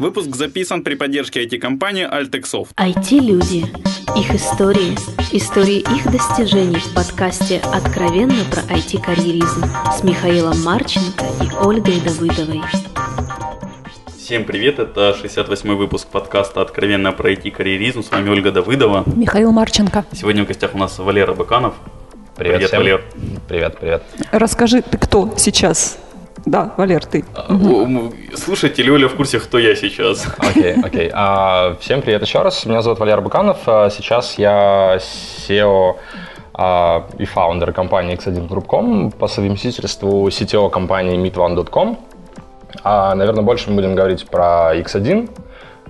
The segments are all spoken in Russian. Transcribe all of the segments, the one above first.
Выпуск записан при поддержке IT-компании Altexoft. IT-люди. Их истории. Истории их достижений в подкасте «Откровенно про IT-карьеризм» с Михаилом Марченко и Ольгой Давыдовой. Всем привет, это 68-й выпуск подкаста «Откровенно про IT-карьеризм». С вами Ольга Давыдова. Михаил Марченко. Сегодня в гостях у нас Валера Баканов. Привет, Привет, всем. Валер. Привет, привет. Расскажи, ты кто сейчас? Да, Валер, ты. А, Слушайте, Оля в курсе, кто я сейчас. Окей, окей. А, всем привет еще раз. Меня зовут Валер Баканов. А, Сейчас я SEO а, и фаундер компании X1 Group.com по совместительству CTO компании meetone.com. А, наверное, больше мы будем говорить про X1.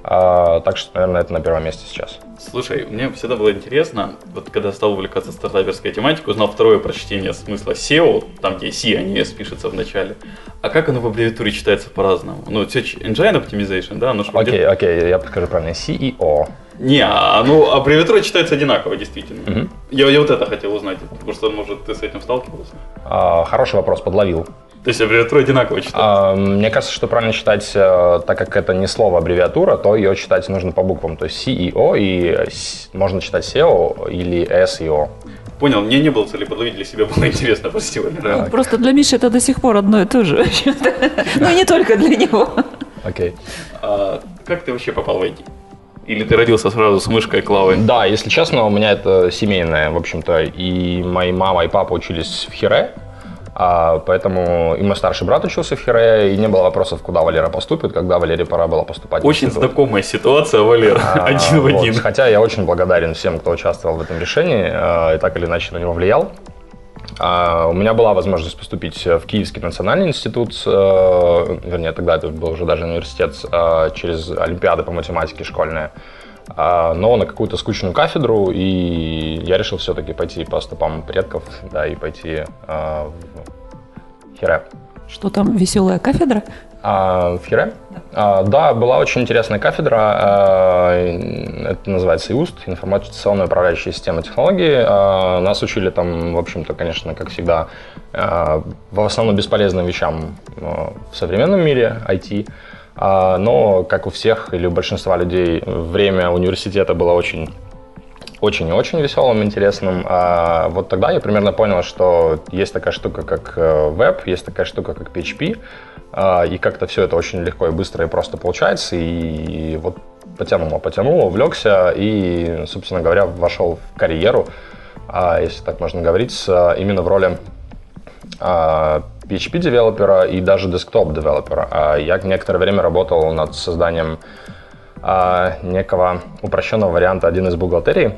А, так что, наверное, это на первом месте сейчас. Слушай, мне всегда было интересно, вот когда стал увлекаться стартаперской тематикой, узнал второе прочтение смысла SEO, там где C, а не S пишется в начале. А как оно в аббревиатуре читается по-разному? Ну, Search Engine Optimization, да? Ж Окей, где-то- окей, я подскажу правильно. CEO. Не, а оно аббревиатура читается одинаково, действительно. Мгм. Я, я вот это хотел узнать, потому что, может, ты с этим сталкивался? А, хороший вопрос, подловил. То есть аббревиатура одинаково читается? А, Мне кажется, что правильно читать, э, так как это не слово аббревиатура, то ее читать нужно по буквам. То есть CEO и с- можно читать SEO или SEO. Понял, мне не было цели подловить, для себя было интересно, прости, Валера. Ну, Просто для Миши это до сих пор одно и то же. Ну, и не только для него. Окей. А как ты вообще попал в IT? Или ты родился сразу с мышкой Клавы? Да, если честно, у меня это семейное, в общем-то. И мои мама и папа учились в Хире, а, поэтому и мой старший брат учился в Хире, и не было вопросов, куда Валера поступит, когда Валере пора было поступать. Очень знакомая ситуация, Валера, А, один в вот. один. Хотя я очень благодарен всем, кто участвовал в этом решении э, и так или иначе на него влиял. А, У меня была возможность поступить в Киевский национальный институт, вернее, тогда это был уже даже университет, через Олимпиады по математике школьные, А, но на какую-то скучную кафедру, и я решил все-таки пойти по стопам предков, да, и пойти э, в Хире. Что там, веселая кафедра? А, в Хире? А, да, была очень интересная кафедра. а, это называется ИУСТ, информационная управляющая система технологий. А, нас учили там, в общем-то, конечно, как всегда, а, в основном бесполезным вещам а, в современном мире IT. А, но, как у всех или у большинства людей, время университета было очень очень и очень веселым, интересным. А вот тогда я примерно понял, что есть такая штука, как э, веб, есть такая штука, как PHP, а, и как-то все это очень легко и быстро и просто получается, и вот потянуло, потянуло, увлекся и, собственно говоря, вошел в карьеру, а, если так можно говорить, а, именно в роли а, PHP-девелопера и даже десктоп-девелопера. А Я некоторое время работал над созданием а, некого упрощенного варианта один из бухгалтерий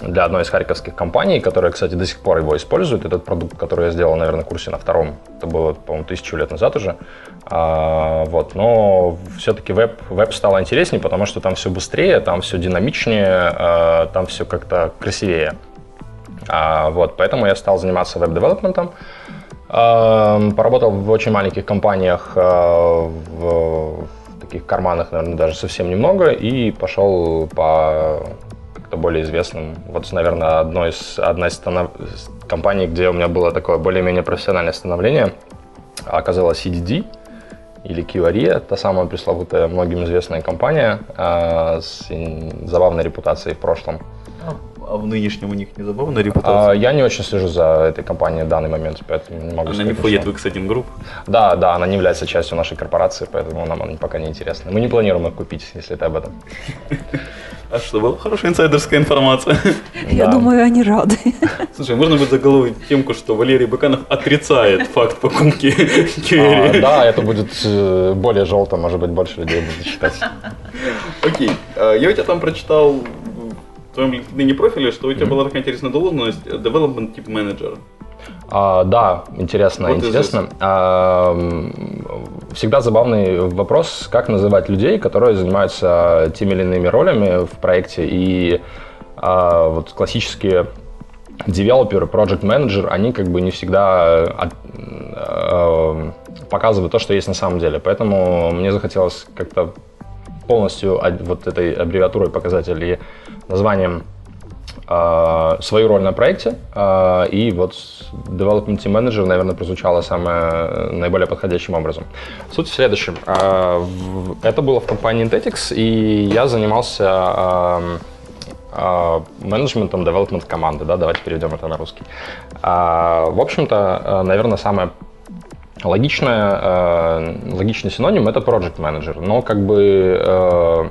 для одной из харьковских компаний, которая, кстати, до сих пор его использует. Этот продукт, который я сделал, наверное, в курсе на втором. Это было, по-моему, тысячу лет назад уже. А, вот. Но все-таки веб, веб стало интереснее, потому что там все быстрее, там все динамичнее, а, там все как-то красивее. А, вот, поэтому я стал заниматься веб-девелопментом. Эм, Поработал в очень маленьких компаниях, э, в таких карманах, наверное, даже совсем немного, и пошел по как-то более известным. Вот, наверное, одной из, одна из станов- компаний, где у меня было такое более-менее профессиональное становление, оказалась CDD или QRE, та самая пресловутая многим известная компания э, с забавной репутацией в прошлом. А в нынешнем у них не забавная А, репутация? я не очень слежу за этой компанией в данный момент, поэтому не могу Она сказать. не входит в ничего. X1 Group. Да, да, она не является частью нашей корпорации, поэтому нам она пока не интересна. Мы не планируем их купить, если это об этом. А что, была хорошая инсайдерская информация. Я думаю, они рады. Слушай, можно будет заголовить темку, что Валерий Баканов отрицает факт покупки А, QRE. да, это будет э, более желто, может быть, больше людей будет читать. Окей, а, я у тебя там прочитал твоем LinkedIn профиле, что у тебя была такая интересная должность э, Development Tip Manager. А, да, интересно, Вот интересно. А, всегда забавный вопрос, как называть людей, которые занимаются теми или иными ролями в проекте. И а, вот классические девелоперы, project менеджер они как бы не всегда от- э, показывают то, что есть на самом деле. Поэтому мне захотелось как-то полностью вот этой аббревиатурой показать или названием э, свою роль на проекте, э, и вот Development Team Manager, наверное, прозвучало самое, наиболее подходящим образом. Суть в следующем. Э, в, это было в компании Intetics, и я занимался э, э, менеджментом, development команды, да, давайте переведем это на русский. Э, в общем-то, э, наверное, самое логичное, э, логичный синоним это project manager, но как бы э,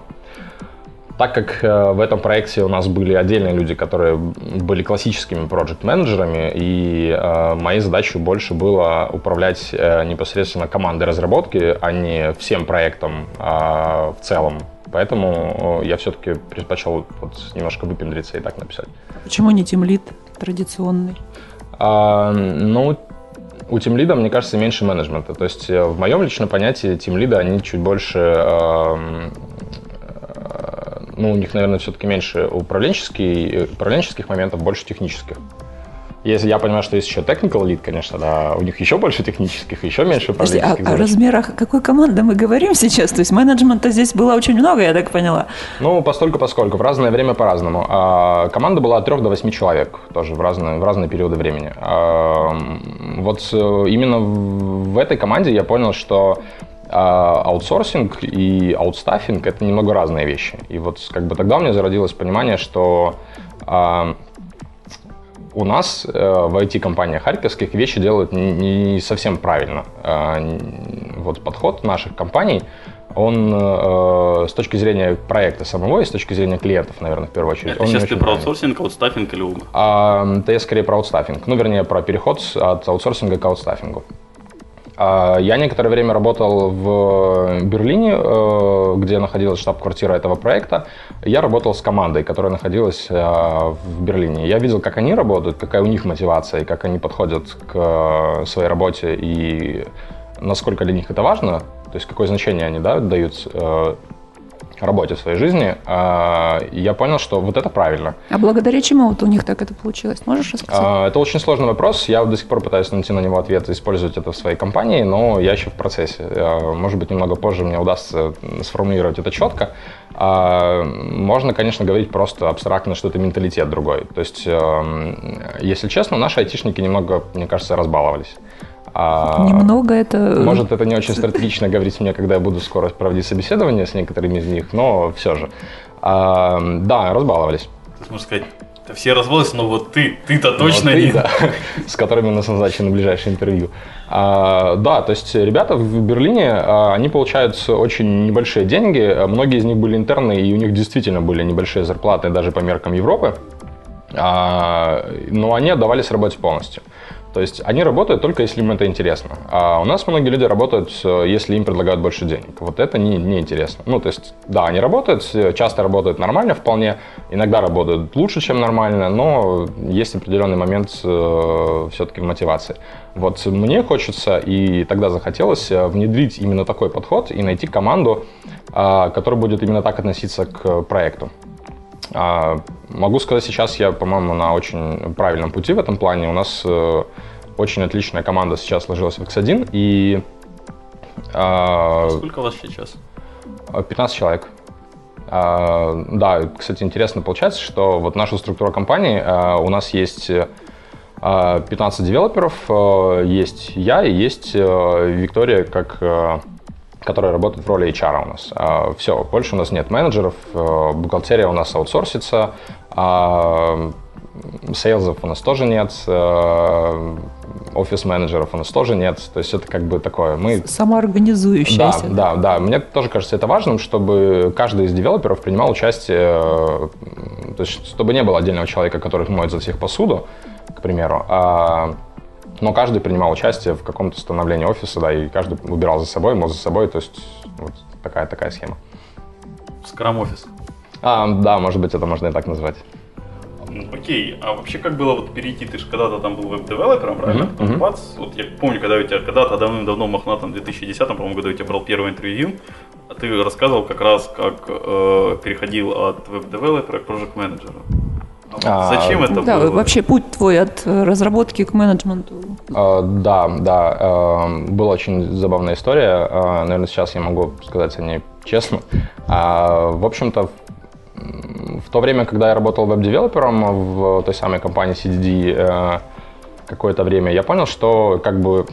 так как э, в этом проекте у нас были отдельные люди, которые были классическими проект-менеджерами, и э, моей задачей больше было управлять э, непосредственно командой разработки, а не всем проектом э, в целом. Поэтому я все-таки предпочел вот немножко выпендриться и так написать. Почему не тимлит традиционный? А, ну, у тимлида, мне кажется, меньше менеджмента. То есть в моем личном понятии тимлида, они чуть больше э, ну, у них, наверное, все-таки меньше управленческих, управленческих моментов, больше технических. Если я понимаю, что есть еще technical lead, конечно, да, у них еще больше технических, еще меньше управленческих. А о размерах какой команды мы говорим сейчас? То есть менеджмента здесь было очень много, я так поняла. Ну, постольку поскольку, в разное время по-разному. А, команда была от 3 до 8 человек, тоже в разные, в разные периоды времени. А, вот э, именно в этой команде я понял, что а аутсорсинг и аутстаффинг это немного разные вещи. И вот как бы тогда у меня зародилось понимание, что а, у нас э, в IT-компаниях харьковских вещи делают не, не совсем правильно. Э, вот подход наших компаний, он э, с точки зрения проекта самого и с точки зрения клиентов, наверное, в первую очередь. Это сейчас ты про аутсорсинг, аутстаффинг или оба? А, это я скорее про аутстаффинг. Ну, вернее, про переход от аутсорсинга к аутстаффингу. А, я некоторое время работал в Берлине, э, где находилась штаб-квартира этого проекта. Я работал с командой, которая находилась э, в Берлине. Я видел, как они работают, какая у них мотивация, как они подходят к своей работе, и насколько для них это важно, то есть какое значение они да, дают э, работе в своей жизни, а, я понял, что вот это правильно. А благодаря чему вот у них так это получилось? Можешь рассказать? А, это очень сложный вопрос. Я до сих пор пытаюсь найти на него ответ и использовать это в своей компании, но я еще в процессе. Может быть, немного позже мне удастся сформулировать это четко. А, можно, конечно, говорить просто абстрактно, что это менталитет другой. То есть, эм, если честно, наши айтишники немного, мне кажется, разбаловались. А, Немного это... Может, это не очень стратегично говорить мне, когда я буду скоро проводить собеседование с некоторыми из них, но все же. А, да, разбаловались. Можно сказать, да все разбаловались, но вот ты, ты-то точно ты, не... Да, с которыми у нас назначено ближайшее интервью. А, да, то есть ребята в Берлине, а, они получают очень небольшие деньги, многие из них были интерны, и у них действительно были небольшие зарплаты даже по меркам Европы, а, но они отдавались работе полностью. То есть они работают только если им это интересно. А у нас многие люди работают, если им предлагают больше денег. Вот это не, не интересно. Ну, то есть, да, они работают, часто работают нормально вполне, иногда работают лучше, чем нормально, но есть определенный момент э, все-таки в мотивации. Вот мне хочется, и тогда захотелось э, внедрить именно такой подход и найти команду, э, которая будет именно так относиться к проекту. А, могу сказать, сейчас я, по-моему, на очень правильном пути в этом плане. У нас э, очень отличная команда сейчас сложилась в X1. И, а, Сколько у вас сейчас? 15 человек. А, да, кстати, интересно получается, что вот наша структура компании, у нас есть 15 девелоперов, э, есть я и есть э, Виктория как которая работает в роли HR у нас. А, все, больше у нас нет менеджеров, э, бухгалтерия у нас аутсорсится, а сейлзов у нас тоже нет, офис-менеджеров у нас тоже нет. То есть это как бы такое... Мы... Самоорганизующееся. Да, да, да. Мне тоже кажется это важным, чтобы каждый из девелоперов принимал участие, то есть чтобы не было отдельного человека, который моет за всех посуду, к примеру, а но каждый принимал участие в каком-то становлении офиса, да, и каждый убирал за собой, мол за собой, то есть вот такая такая схема. Скрам офис. А, да, может быть, это можно и так назвать. Ну, окей, а вообще как было вот перейти, ты же когда-то там был веб-девелопером, правильно? Mm-hmm. Потом бац, вот я помню, когда у тебя когда-то давным-давно в мохнатом 2010, по-моему, году я тебя брал первое интервью, а ты рассказывал как раз, как э, переходил от веб-девелопера к проект менеджеру а, Зачем это да, было? Вообще путь твой от э, разработки к менеджменту. А, да, да. А, была очень забавная история. А, наверное, сейчас я могу сказать о ней честно. А, в общем-то, в то время, когда я работал веб-девелопером в той самой компании CDD э, какое-то время, я понял, что как бы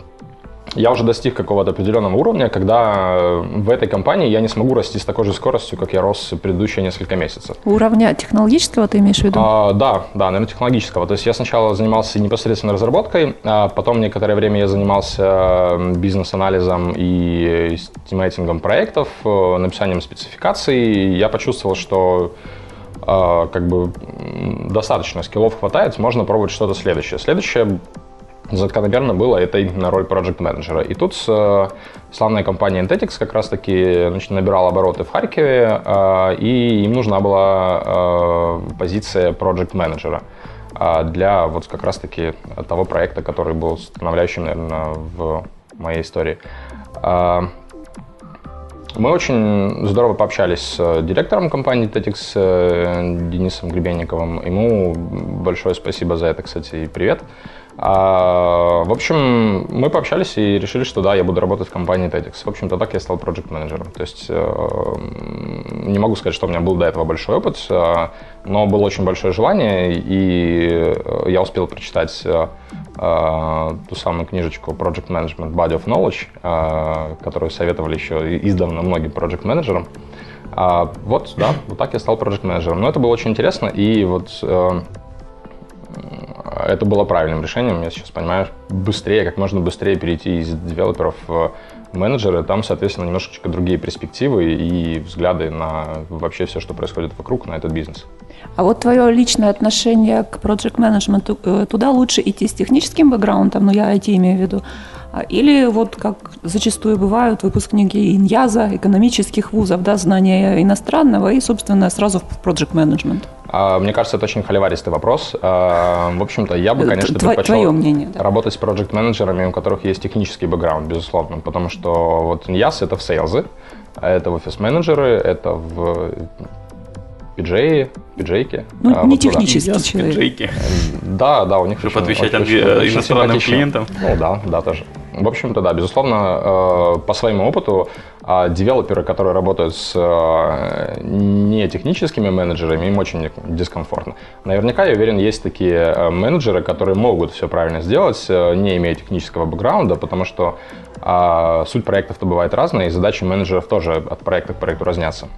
я уже достиг какого-то определенного уровня, когда э, в этой компании я не смогу расти с такой же скоростью, как я рос предыдущие несколько месяцев. Уровня технологического ты имеешь в виду? А, да, да, наверное, технологического. То есть я сначала занимался непосредственно разработкой, а потом некоторое время я занимался бизнес-анализом и стимейтингом проектов, э, написанием спецификаций. Я почувствовал, что э, как бы достаточно скиллов хватает, можно пробовать что-то следующее. Следующее закономерно было это именно роль проект менеджера И тут э, славная компания Entetics как раз-таки значит, набирала обороты в Харькове, э, и им нужна была э, позиция проект менеджера э, для вот как раз-таки того проекта, который был становляющим, наверное, в моей истории. Э, мы очень здорово пообщались с директором компании Tetix э, Денисом Гребенниковым. Ему большое спасибо за это, кстати, и привет. А, в общем, мы пообщались и решили, что да, я буду работать в компании TEDx. В общем-то, так я стал проект менеджером. То есть э, не могу сказать, что у меня был до этого большой опыт, э, но было очень большое желание, и э, я успел прочитать э, э, ту самую книжечку Project Management Body of Knowledge, э, которую советовали еще издавна многим проект менеджерам. А, вот, да, вот так я стал проект менеджером. Но это было очень интересно, и вот это было правильным решением. Я сейчас понимаю, быстрее, как можно быстрее перейти из девелоперов в менеджеры. Там, соответственно, немножечко другие перспективы и взгляды на вообще все, что происходит вокруг, на этот бизнес. А вот твое личное отношение к project менеджменту э, туда лучше идти с техническим бэкграундом, ну я IT имею в виду, а, или вот как зачастую бывают выпускники иньяза, экономических вузов, да, знания иностранного и, собственно, сразу в project management. А, мне кажется, это очень холиваристый вопрос. А, в общем-то, я бы, конечно, Тво- предпочел твое мнение, да. работать с проект менеджерами у которых есть технический бэкграунд, безусловно, потому что вот иньяз это в сейлзы, это в офис-менеджеры, это в PJ, PJ-ки. Ну, а, не вот туда. технический Яс, человек. Джейки. Да, да, у них Чтобы очень- отвечать очень- англе- очень- очень иностранным клиентам. Ну да, да, тоже. В общем-то, да, безусловно, э, по своему опыту а, девелоперы, которые работают с э, не техническими менеджерами, им очень дискомфортно. Наверняка, я уверен, есть такие э, менеджеры, которые могут все правильно сделать, не имея технического бэкграунда, потому что а, суть проектов-то бывает разная, и задачи менеджеров тоже от проекта к проекту разнятся.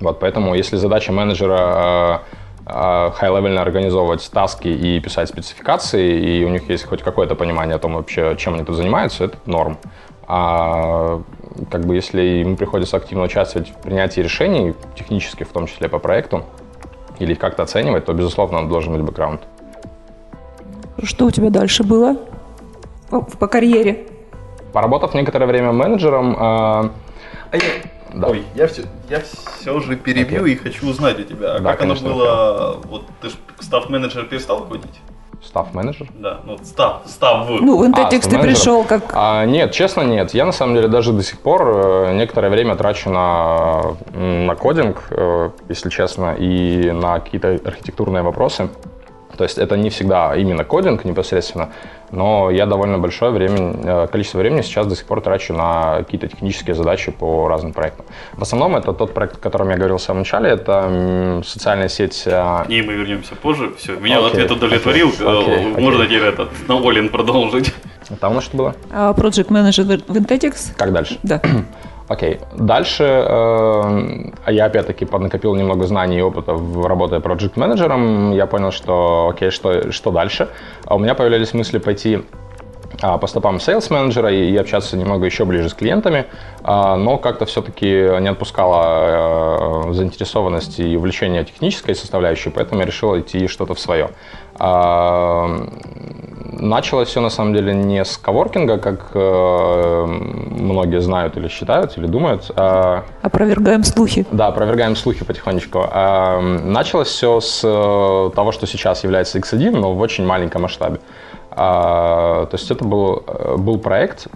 Вот, поэтому если задача менеджера э, хай-левельно организовывать таски и писать спецификации, и у них есть хоть какое-то понимание о том вообще, чем они тут занимаются, это норм. А как бы если им приходится активно участвовать в принятии решений, технически в том числе по проекту, или их как-то оценивать, то, безусловно, должен быть бэкграунд. Что у тебя дальше было по, по карьере? Поработав некоторое время менеджером, э, А. Да. Ой, я все, я все же перебью Окей. и хочу узнать у тебя, а Да, как конечно, оно было, вот ты же став менеджер перестал кодить? став-менеджер, Да, ну став, став в. Ну, в А, Intetix ты пришел как... А, нет, честно, нет. Я на самом деле даже до сих пор э, некоторое время трачу на, на кодинг, э, если честно, и на какие-то архитектурные вопросы. То есть это не всегда именно кодинг непосредственно, но я довольно большое время, э, количество времени сейчас до сих пор трачу на какие-то технические задачи по разным проектам. В основном это тот проект, о котором я говорил в самом начале, это социальная сеть э, К ней мы вернемся позже. Все, меня Окей, ответ удовлетворил. окей, Э, окей, окей. Можно теперь этот на Олин продолжить. Там у нас что было? а, Project менеджер в Intetix? Как дальше? Да. Окей. Дальше э, я опять-таки поднакопил немного знаний и опыта в работе проект менеджером Я понял, что окей, что, что дальше? А у меня появлялись мысли пойти по стопам sales менеджера и, общаться немного еще ближе с клиентами, а, но как-то все-таки не отпускала э, заинтересованность и увлечение технической составляющей, поэтому я решил идти что-то в свое. А, началось все на самом деле не с коворкинга, как э, многие знают или считают, или думают, а Опровергаем слухи. да, опровергаем слухи потихонечку. А, Началось все с э, того, что сейчас является X1, но в очень маленьком масштабе. А, То есть это был, э, был проект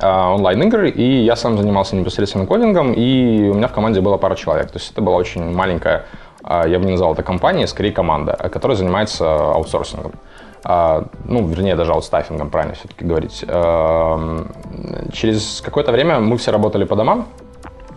а, онлайн-игры, и я сам занимался непосредственно кодингом, и у меня в команде было пара человек. То есть это была очень маленькая, а, я бы не назвал это компания, скорее команда, которая занимается аутсорсингом. Ну, вернее, даже аутстаффингом, правильно все-таки говорить. Через какое-то время мы все работали по домам,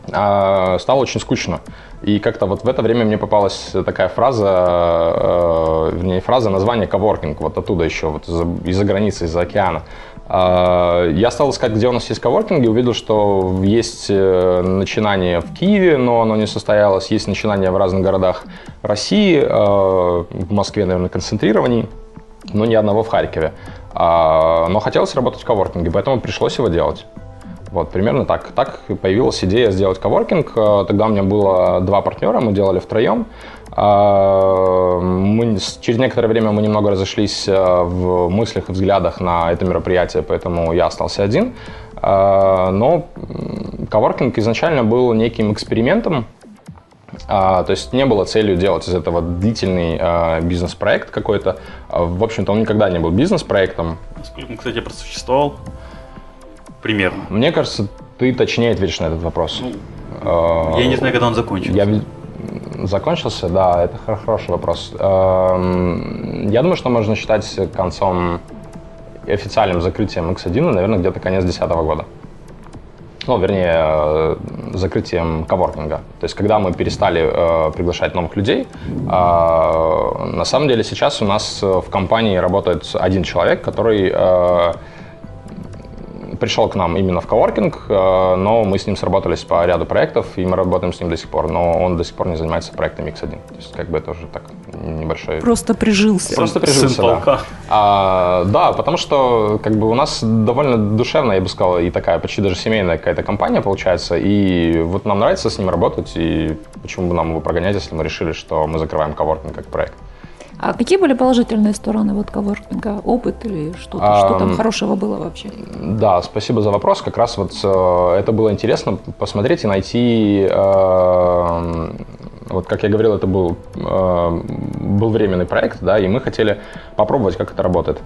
стало очень скучно. И как-то вот в это время мне попалась такая фраза, э, в ней фраза, название коворкинг, вот оттуда еще, вот из-за границы, из-за океана. А, я стал искать, где у нас есть коворкинги, увидел, что есть э, начинание в Киеве, но оно не состоялось, есть начинание в разных городах России, э, в Москве, наверное, концентрирований, но ни одного в Харькове. А, но хотелось работать в коворкинге, поэтому пришлось его делать. Вот, примерно так. Так появилась идея сделать коворкинг. Э, тогда у меня было два партнера, мы делали втроем. А, мы, через некоторое время мы немного разошлись э, в мыслях и взглядах на это мероприятие, поэтому я остался один. Но коворкинг изначально был неким экспериментом, то есть не было целью делать из этого длительный бизнес-проект какой-то. В общем-то, он никогда не был бизнес-проектом. Сколько он, кстати, просуществовал? Примерно. Мне кажется, ты точнее ответишь на этот вопрос. Ну, а, я не знаю, когда он закончился. Я... Закончился, да, это хороший вопрос. Я думаю, что можно считать концом официальным закрытием X1, наверное, где-то конец 2010 года ну, вернее, э, закрытием коворкинга. То есть, когда мы перестали э, приглашать новых людей, э, на самом деле сейчас у нас в компании работает один человек, который э, пришел к нам именно в коворкинг, э, но мы с ним сработались по ряду проектов, и мы работаем с ним до сих пор, но он до сих пор не занимается проектом X1. То есть как бы это уже так небольшой... Просто прижился. Просто прижился, Сын да. А, да, потому что как бы у нас довольно душевная, я бы сказал, и такая почти даже семейная какая-то компания получается, и вот нам нравится с ним работать, и почему бы нам его прогонять, если мы решили, что мы закрываем коворкинг как проект. А какие были положительные стороны вот коворкинга? Опыт или что-то, а, что там хорошего было вообще? Да, спасибо за вопрос. Как раз вот э, это было интересно посмотреть и найти э, вот как я говорил, это был, э, был временный проект, да, и мы хотели попробовать, как это работает.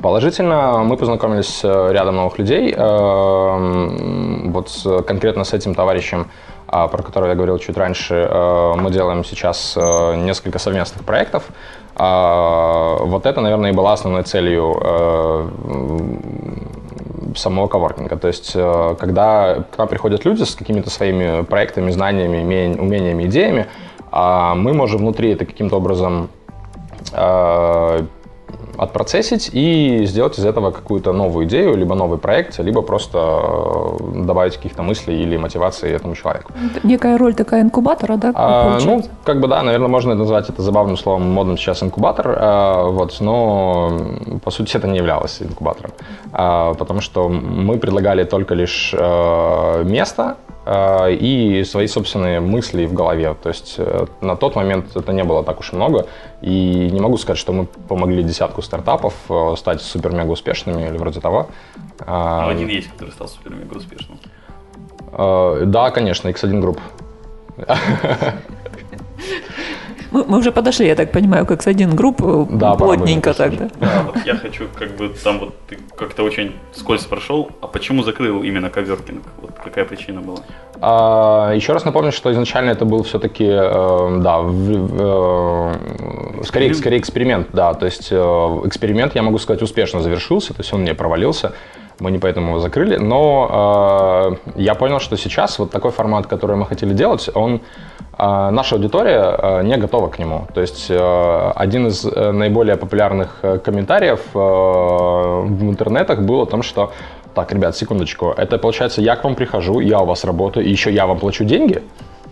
Положительно мы познакомились с рядом новых людей. Э, вот с, конкретно с этим товарищем, э, про которого я говорил чуть раньше, э, мы делаем сейчас э, несколько совместных проектов. Э, вот это, наверное, и была основной целью э, самого коворкинга. То есть, когда к нам приходят люди с какими-то своими проектами, знаниями, умениями, идеями, а мы можем внутри это каким-то образом отпроцессить и сделать из этого какую-то новую идею, либо новый проект, либо просто э, добавить каких-то мыслей или мотивации этому человеку. Некая роль такая инкубатора, да? А, ну, как бы да, наверное, можно назвать это забавным словом, модным сейчас инкубатор, а, вот, но по сути это не являлось инкубатором, а, потому что мы предлагали только лишь а, место, и свои собственные мысли в голове. То есть э, на тот момент это не было так уж и много. И не могу сказать, что мы помогли десятку стартапов э, стать супер-мега успешными или вроде того. А, Но один есть, который стал супер-мега успешным. Э, да, конечно, X1 Group. Мы, мы уже подошли, я так понимаю, как с один групп, э, да, плотненько так, да? Да, вот я хочу, как бы, там вот ты как-то очень скользко прошел, а почему закрыл именно коверкинг? Вот какая причина была? А, еще раз напомню, что изначально это был все-таки, э, да, в, э, скорее, скорее эксперимент, да, то есть э, эксперимент, я могу сказать, успешно завершился, то есть он не провалился мы не поэтому его закрыли, но э, я понял, что сейчас вот такой формат, который мы хотели делать, он наша аудитория э, не готова к нему. То есть э, один из э, наиболее популярных э, комментариев э, в интернетах был о том, что так, ребят, секундочку, это получается я к вам прихожу, я у вас работаю, и еще я вам плачу деньги.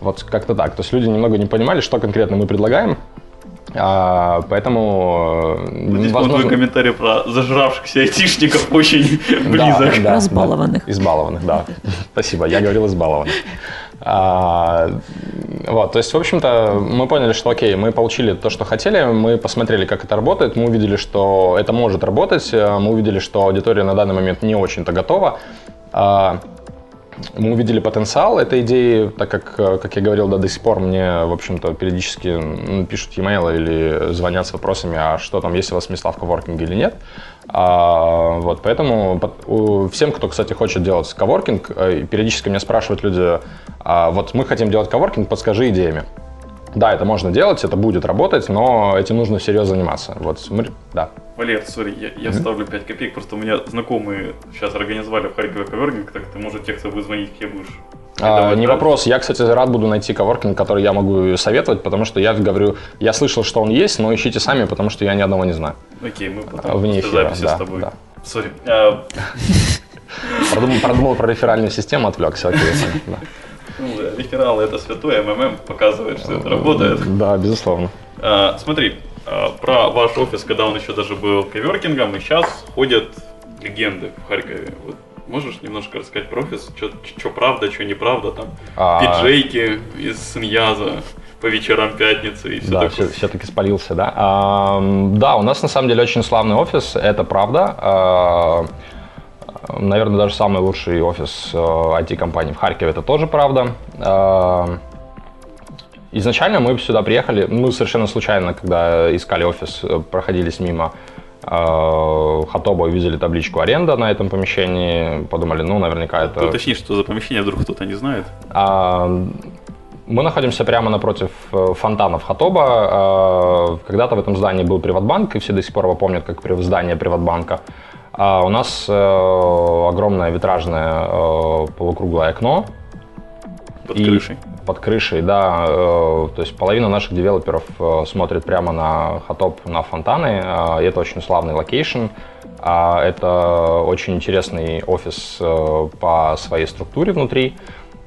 Вот как-то так. То есть люди немного не понимали, что конкретно мы предлагаем. А, поэтому... Здесь возможно... твой комментарий про зажравшихся айтишников очень близок. Да, да, избалованных. Да, избалованных, да. Спасибо, я говорил избалованных. А, вот, то есть, в общем-то, мы поняли, что окей, мы получили то, что хотели, мы посмотрели, как это работает, мы увидели, что это может работать, э, мы увидели, что аудитория на данный момент не очень-то готова. А, мы увидели потенциал этой идеи, так как, э, как я говорил, да, до сих пор мне, в общем-то, периодически пишут e-mail или звонят с вопросами, а что там, есть у вас места в коворкинге или нет. А, вот, поэтому всем, кто, кстати, хочет делать коворкинг, э, периодически меня спрашивают люди, а, вот мы хотим делать коворкинг, подскажи идеями. Да, это можно делать, это будет работать, но этим нужно серьезно заниматься. Вот, мы, да. Валер, сори, я, я mm-hmm. ставлю 5 копеек, просто у меня знакомые сейчас организовали в Харькове коворкинг, так ты, может, тех, кто будет звонить, где будешь А, не вопрос. Я, кстати, рад буду найти коворкинг, который я могу советовать, потому что я говорю, я слышал, что он есть, но ищите сами, потому что я ни одного не знаю. Окей, мы А, потом вне после эфира, записи да, с тобой. да. Sorry. А, Продумал, продумал про реферальную систему, отвлекся. окей, да. Ну, рефералы это святое, МММ показывает, что это работает. Да, безусловно. А, смотри, а, про ваш офис, когда он еще даже был коворкингом, и сейчас ходят легенды в Харькове. Вот можешь немножко рассказать про офис? Что правда, что неправда? Там А. пиджейки из Синьяза по вечерам пятницы и все Да, такое. все, таки спалился, да. А, да, у нас на самом деле очень славный офис, это правда. А, наверное, даже самый лучший офис э, IT-компании в Харькове, это тоже правда. А, изначально мы сюда приехали, мы совершенно случайно, когда искали офис, э, проходились мимо э, Хатоба, увидели табличку аренда на этом помещении, подумали, ну, наверняка это... Уточни, что за помещение, вдруг кто-то не знает. А, Мы находимся прямо напротив э, фонтанов ХАТОБа. Когда-то в этом здании был Приватбанк, и все до сих пор его помнят как здание Приватбанка. А у нас э, огромное витражное э, полукруглое окно. Под И крышей. Под крышей, да. э, То есть половина наших девелоперов э, смотрит прямо на ХАТОБ, на фонтаны. и Это очень славный location. А, Это очень интересный офис э, по своей структуре внутри.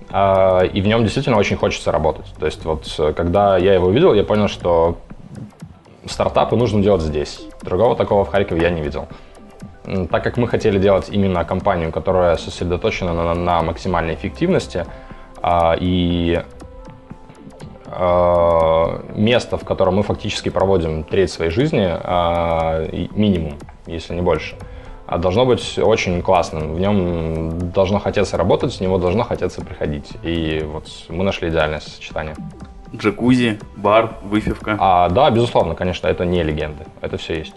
И в нем действительно очень хочется работать. То есть вот э, когда я его увидел, я понял, что стартапы нужно делать здесь. Другого такого в Харькове я не видел. Так как мы хотели делать именно компанию, которая сосредоточена на, на максимальной эффективности, а, и а, место, в котором мы фактически проводим треть своей жизни, а, минимум, если не больше, а, должно быть очень классным. В нем должно хотеться работать, с него должно хотеться приходить. И вот мы нашли идеальное сочетание. Джакузи, бар, выпивка. А, да, безусловно, конечно, это не легенды, это все есть.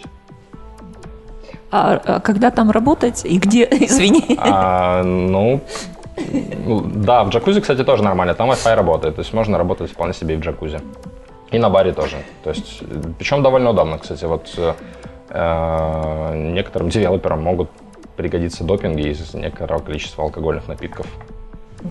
А, а когда там работать и где, извини? А, ну, да, в джакузи, кстати, тоже нормально. Там Wi-Fi работает, то есть можно работать вполне себе и в джакузи. И на баре тоже. То есть, причем довольно удобно, кстати. Вот э, некоторым девелоперам могут пригодиться допинги из некоторого количества алкогольных напитков.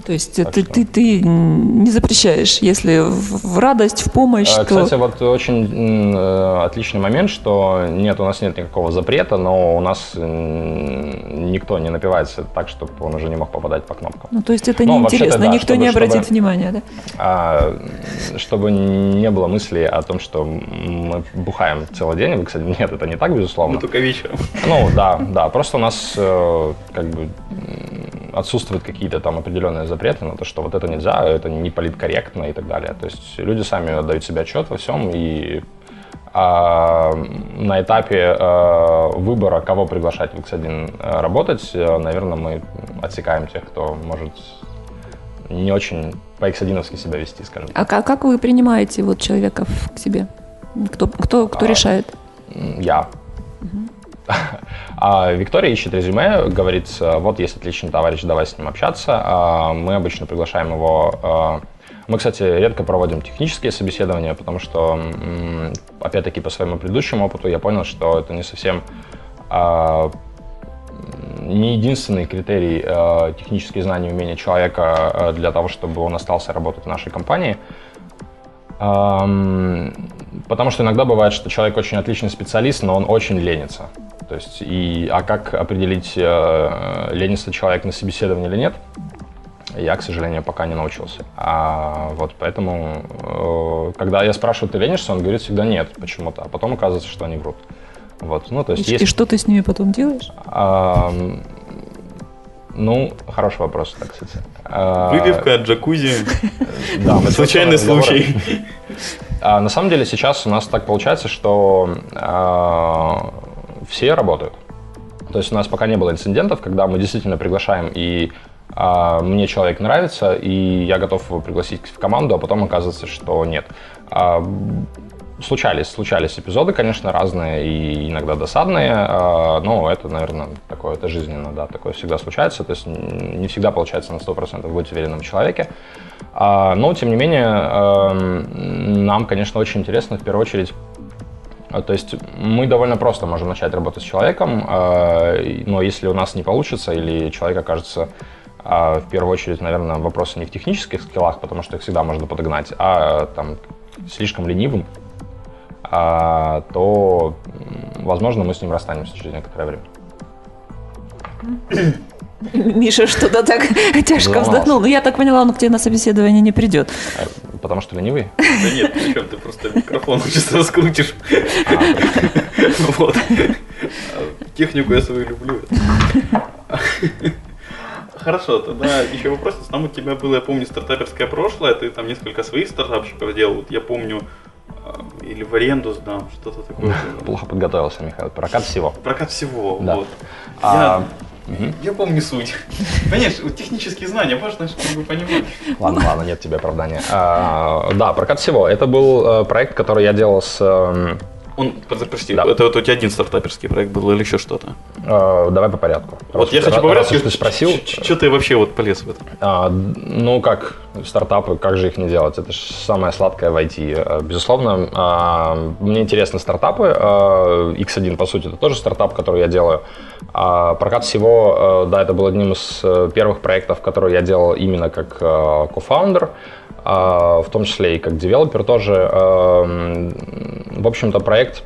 То есть Так ты, что- ты, ты не запрещаешь, если в, радость, в помощь, Э, то... Кстати, вот очень э, отличный момент, что нет, у нас нет никакого запрета, но у нас никто не напивается так, чтобы он уже не мог попадать по кнопкам. Ну, то есть это Ну, неинтересно, да, никто чтобы- не обратит чтобы- внимания, да? А, чтобы не было мысли о том, что мы бухаем целый день. Вы, Кстати, нет, это не так, безусловно. Мы только вечером. Ну, да, да. Просто у нас э, как бы отсутствуют какие-то там определенные запреты на то, что вот это нельзя, это не политкорректно и так далее. То есть люди сами отдают себе отчет во всем и а, на этапе э, выбора, кого приглашать в X1 э, работать, э, наверное, мы отсекаем тех, кто может не очень по X1 себя вести, скажем так. А ка- как вы принимаете вот человека к себе? Кто, кто, кто А, решает? Я. А Виктория ищет резюме, говорит, э, вот есть отличный товарищ, давай с ним общаться. А Мы обычно приглашаем его. э, Мы, кстати, редко проводим технические собеседования, потому что, опять-таки, по своему предыдущему опыту я понял, что это не совсем а, не единственный критерий э, технические знания и умения человека для того, чтобы он остался работать в нашей компании. Ам, Потому что иногда бывает, что человек очень отличный специалист, но он очень ленится. То есть, и, а как определить, э, ленится человек на собеседовании или нет, я, к сожалению, пока не научился. А, вот поэтому, э, когда я спрашиваю, ты ленишься, он говорит всегда нет почему-то, а потом оказывается, что они врут. Вот, ну, то есть И, есть и что ты с ними потом делаешь? Ам, ну, хороший вопрос, так кстати. А, Выпивка, джакузи. Да, мы Случайный случай. А, на самом деле сейчас у нас так получается, что а, все работают. То есть у нас пока не было инцидентов, когда мы действительно приглашаем и а, мне человек нравится, и я готов его пригласить в команду, а потом оказывается, что нет. А, случались, случались эпизоды, конечно, разные и иногда досадные, а, но это, наверное, такое, это жизненно, да, такое всегда случается, то есть не всегда получается на 100% быть уверенным в человеке. А, но, тем не менее, эм, нам, конечно, очень интересно в первую очередь а, То есть мы довольно просто можем начать работать с человеком, и- но если у нас не получится или человек окажется А в первую очередь, наверное, вопросы не в технических скиллах, потому что их всегда можно подогнать, а там слишком ленивым, а, то, возможно, мы с ним расстанемся через некоторое время. Миша что-то так тяжко вздохнул. Но я так поняла, он к тебе на собеседование не придет. Э, потому что ленивый? Да нет, причем ты просто микрофон чисто раскрутишь. А, вот. Технику я свою люблю. Хорошо, тогда еще вопрос. Там у тебя было, я помню, стартаперское прошлое, ты там несколько своих стартапчиков делал. Вот я помню, а, или в аренду сдам, что-то такое. Плохо подготовился, Михаил. Прокат всего. Прокат всего, да. вот. А, я, угу. я помню суть. Понимаешь, технические знания важно, чтобы понимать. Ладно, ладно, нет тебе оправдания. А, да, прокат всего. Это был э, проект, который я делал с эм, он, прости, да. это вот у тебя один стартаперский проект был или еще что-то? Э, давай по порядку. Вот я хочу поговорить, что ты спросил. Что ты вообще вот полез в это? А, ну как, стартапы, как же их не делать? Это же самое сладкое в IT. Э, безусловно, а, мне интересны стартапы. А, X1, по сути, это тоже стартап, который я делаю. А прокат всего, э, да, это был одним из первых проектов, которые я делал именно как кофаундер. А, в том числе и как девелопер тоже. Эм, в общем-то, проект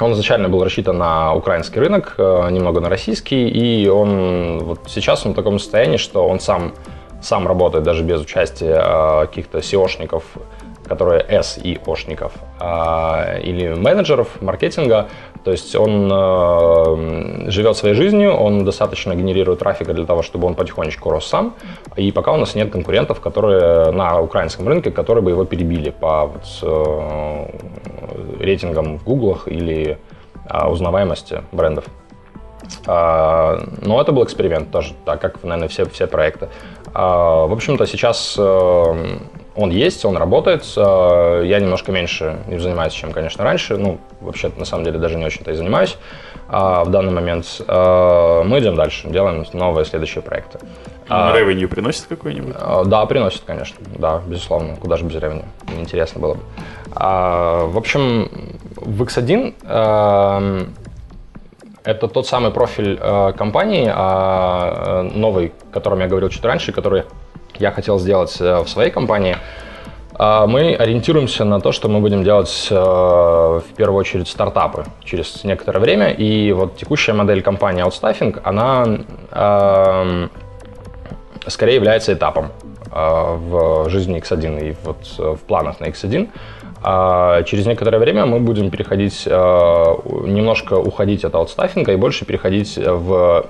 он изначально был рассчитан на украинский рынок, э, немного на российский, и он вот сейчас он в таком состоянии, что он сам, сам работает даже без участия каких-то SEOшников, которые SEOшников, а, или менеджеров маркетинга. То есть он э, живет своей жизнью, он достаточно генерирует трафика для того, чтобы он потихонечку рос сам. И пока у нас нет конкурентов, которые на украинском рынке, которые бы его перебили по вот, э, рейтингам в гуглах или э, узнаваемости брендов. А, но это был эксперимент тоже, так как, наверное, все, все проекты. А, в общем-то, сейчас э, он есть, он работает. Э, я немножко меньше не занимаюсь, чем, конечно, раньше. Ну, вообще, на самом деле, даже не очень-то и занимаюсь а, в данный момент. А, мы идем дальше, делаем новые следующие проекты. А ревенью приносит какой-нибудь? Да, приносит, конечно. Да, безусловно. Куда же без ревеню? Интересно было бы. В общем, в X1 эм, это тот самый профиль э, компании, новый, о котором я говорил чуть раньше, который я хотел сделать э, в своей компании, а, мы ориентируемся на то, что мы будем делать э, в первую очередь стартапы через некоторое время. И вот текущая модель компании Outstaffing, она эм, скорее является этапом э, в жизни X1 и вот в планах на X1. А через некоторое время мы будем переходить, немножко уходить от аутстаффинга и больше переходить в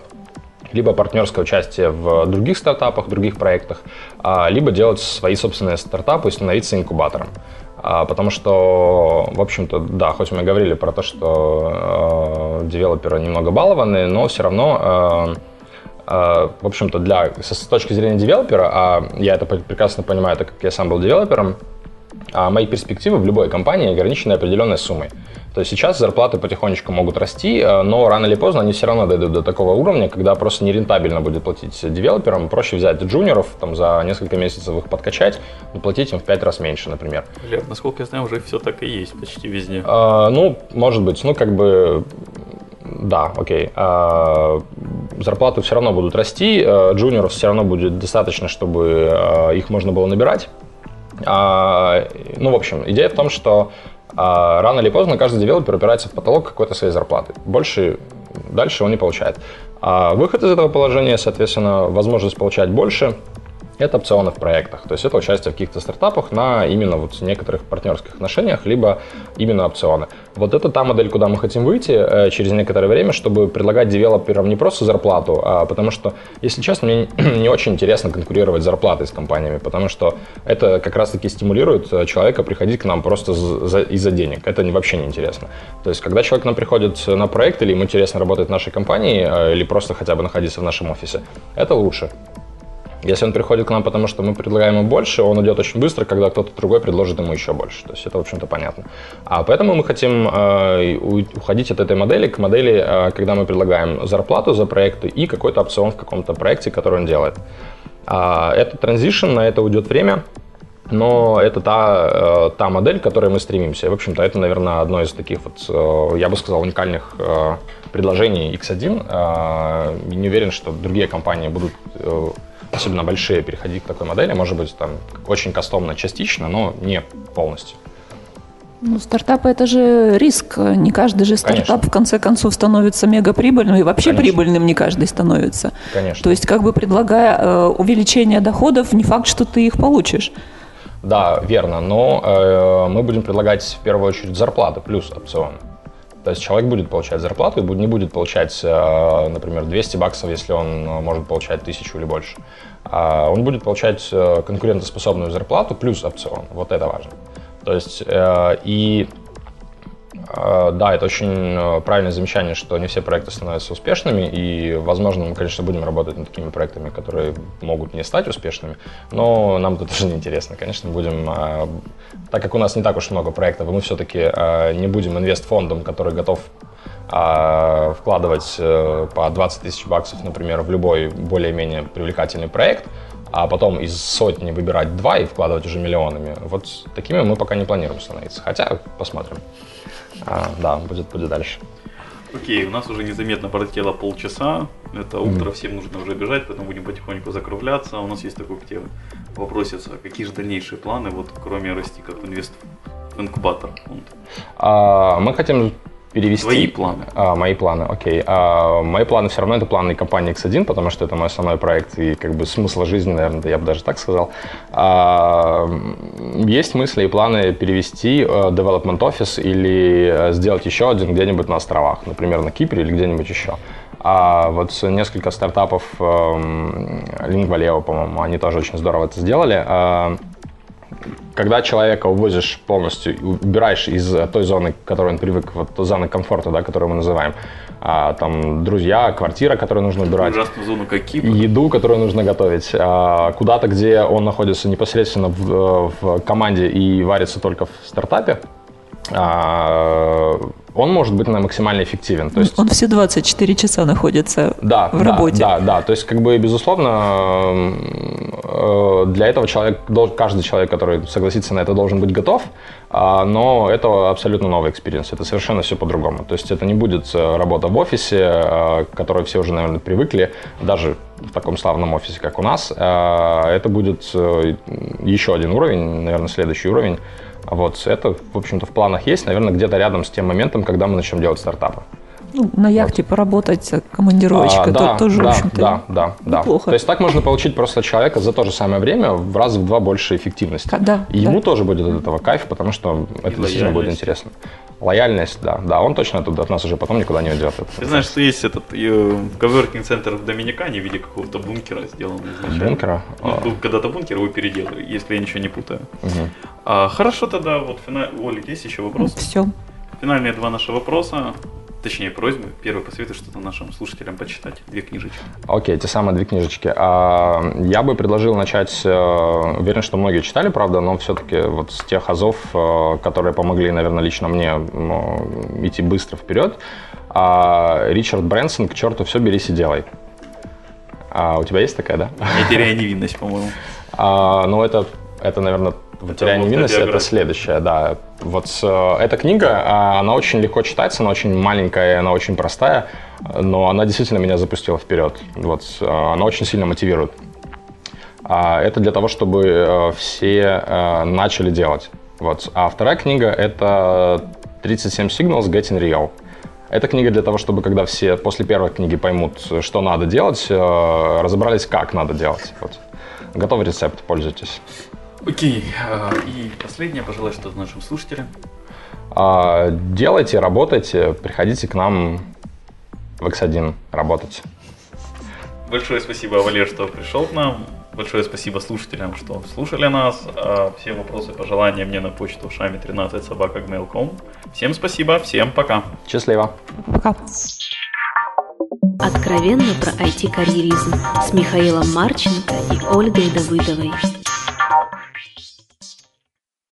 либо партнерское участие в других стартапах, других проектах, а, либо делать свои собственные стартапы и становиться инкубатором. А, потому что, в общем-то, да, хоть мы говорили про то, что э, девелоперы немного балованы, но все равно, э, э, в общем-то, для, с точки зрения девелопера, а я это прекрасно понимаю, так как я сам был девелопером, а мои перспективы в любой компании ограничены определенной суммой. То есть сейчас зарплаты потихонечку могут расти, э, но рано или поздно они все равно дойдут до такого уровня, когда просто нерентабельно будет платить девелоперам. Проще взять джуниоров, там, за несколько месяцев их подкачать, но платить им в пять раз меньше, например. Лев, насколько я знаю, уже все так и есть почти везде. А, ну, может быть. Ну, как бы да, окей. А, зарплаты все равно будут расти, э, джуниоров все равно будет достаточно, чтобы э, их можно было набирать. А, ну, в общем, идея в том, что а рано или поздно каждый девелопер упирается в потолок какой-то своей зарплаты. Больше дальше он не получает. А выход из этого положения, соответственно, возможность получать больше – это опционы в проектах. То есть это участие в каких-то стартапах на именно вот некоторых партнерских отношениях, либо именно опционы. Вот это та модель, куда мы хотим выйти э, через некоторое время, чтобы предлагать девелоперам не просто зарплату, а потому что, если честно, мне не очень интересно конкурировать зарплатой с компаниями, потому что это как раз-таки стимулирует э, человека приходить к нам просто из-за денег. Это вообще не интересно. То есть, когда человек к нам приходит на проект, или ему интересно работать в нашей компании, э, или просто хотя бы находиться в нашем офисе, это лучше. Если он приходит к нам, потому что мы предлагаем ему больше, он идет очень быстро, когда кто-то другой предложит ему еще больше. То есть это, в общем-то, понятно. А поэтому мы хотим э, уходить от этой модели к модели, э, когда мы предлагаем зарплату за проекты и какой-то опцион в каком-то проекте, который он делает. А, это транзишн, на это уйдет время, но это та, э, та модель, к которой мы стремимся. В общем-то, это, наверное, одно из таких вот, э, я бы сказал, уникальных э, предложений X1. Э, не уверен, что другие компании будут э, особенно большие, переходить к такой модели, может быть, там очень кастомно частично, но не полностью. Ну, стартапы это же риск. Не каждый же стартап Конечно. в конце концов становится мегаприбыльным, и вообще Конечно. прибыльным не каждый становится. Конечно. То есть, как бы предлагая э, увеличение доходов, не факт, что ты их получишь. Да, верно, но э, мы будем предлагать в первую очередь зарплаты плюс опцион. То есть человек будет получать зарплату и не будет получать, э, например, 200 баксов, если он э, может получать тысячу или больше. А он будет получать э, конкурентоспособную зарплату плюс опцион. Вот это важно. То есть и да, это очень правильное замечание, что не все проекты становятся успешными, и, возможно, мы, конечно, будем работать над такими проектами, которые могут не стать успешными, но нам это тоже не интересно. Конечно, будем так как у нас не так уж много проектов, и мы все-таки э, не будем инвестфондом, который готов э, вкладывать э, по 20 тысяч баксов, например, в любой более-менее привлекательный проект, а потом из сотни выбирать два и вкладывать уже миллионами. Вот такими мы пока не планируем становиться. Хотя посмотрим. А, да, будет, будет дальше. Окей, у нас уже незаметно пролетело полчаса. Это утро, mm. всем нужно уже бежать, поэтому будем потихоньку закругляться. У нас есть такой к тебе вопросец, а какие же дальнейшие планы, вот кроме расти как инвест в инкубатор фонд? А, мы хотим перевести... Твои планы. А, мои планы, окей. А, мои планы все равно это планы компании X1, потому что это мой основной проект и как бы смысл жизни, наверное, я бы даже так сказал. А, есть мысли и планы перевести uh, Development Office или э, сделать еще один где-нибудь на островах, например, на Кипре или где-нибудь еще. А вот несколько стартапов, э, Lingvaleo, по-моему, они тоже очень здорово это сделали. Э, когда человека увозишь полностью, убираешь из той зоны, к которой он привык, вот зоны комфорта, да, которую мы называем, а, там друзья, квартира, которую нужно убирать, ужасную зону, как Кипр. еду, которую нужно готовить, а, куда-то, где он находится непосредственно в, в команде и варится только в стартапе, а, он может быть максимально эффективен. То есть, он все 24 часа находится да, в работе. Да, да, да. То есть, как бы, безусловно, э, для этого человек, каждый человек, который согласится на это, должен быть готов, а, но это абсолютно новый experience. Это совершенно все по-другому. То есть, это не будет э, работа в офисе, э, к которой все уже, наверное, привыкли, даже в таком славном офисе, как у нас. Это будет еще один уровень, наверное, следующий уровень вот, это, в общем-то, в планах есть, наверное, где-то рядом с тем моментом, когда мы начнем делать стартапы. Ну, на яхте вот. поработать, командировочка, а, да, то, тоже, да, в общем-то, да, да, да. Неплохо. То есть так можно получить просто человека за то же самое время в раз в два больше эффективности. Да, И ему да. тоже будет от этого кайф, потому что это действительно будет интересно. Лояльность, да, да, он точно от, от нас уже потом никуда не уйдет. Ты знаешь, что есть этот коверкинг центр в Доминикане в виде какого-то бункера сделанный изначально. Бункера? Ну, а. когда-то бункер его переделали, если я ничего не путаю. Угу. А, хорошо тогда, вот финал... Олег, есть еще вопросы? Все. Финальные два наши вопроса точнее просьбы. Первый посоветуй что-то нашим слушателям почитать. Две книжечки. Окей, okay, те самые две книжечки. А, я бы предложил начать, э, уверен, что многие читали, правда, но все-таки вот с тех азов, э, которые помогли, наверное, лично мне идти быстро вперед. А, Ричард Брэнсон «К черту все, берись и делай». А, у тебя есть такая, да? Не теряя невинность, по-моему. Ну, это, это, наверное, «Потеряя невинность» — это следующее, да. Вот э, эта книга, а, она очень легко читается, она очень маленькая, она очень простая, но она действительно меня запустила вперед. Вот, э, она очень сильно мотивирует. А, это для того, чтобы э, все начали делать. Вот. А вторая книга — это «37 Signals Getting Real». Эта книга для того, чтобы когда все после первой книги поймут, что надо делать, разобрались, как надо делать. Вот. Готовый рецепт, пользуйтесь. Окей, а, и последнее, пожалуй, что нашим слушателям. А, делайте, работайте, приходите к нам в X1 работать. Большое спасибо, Валер, что пришел к нам. Большое спасибо слушателям, что слушали нас. А, все вопросы, пожелания мне на почту шами 13 собака Всем спасибо, всем пока. Счастливо. Пока. Откровенно про IT-карьеризм с Михаилом Марченко и Ольгой Давыдовой. Thank you.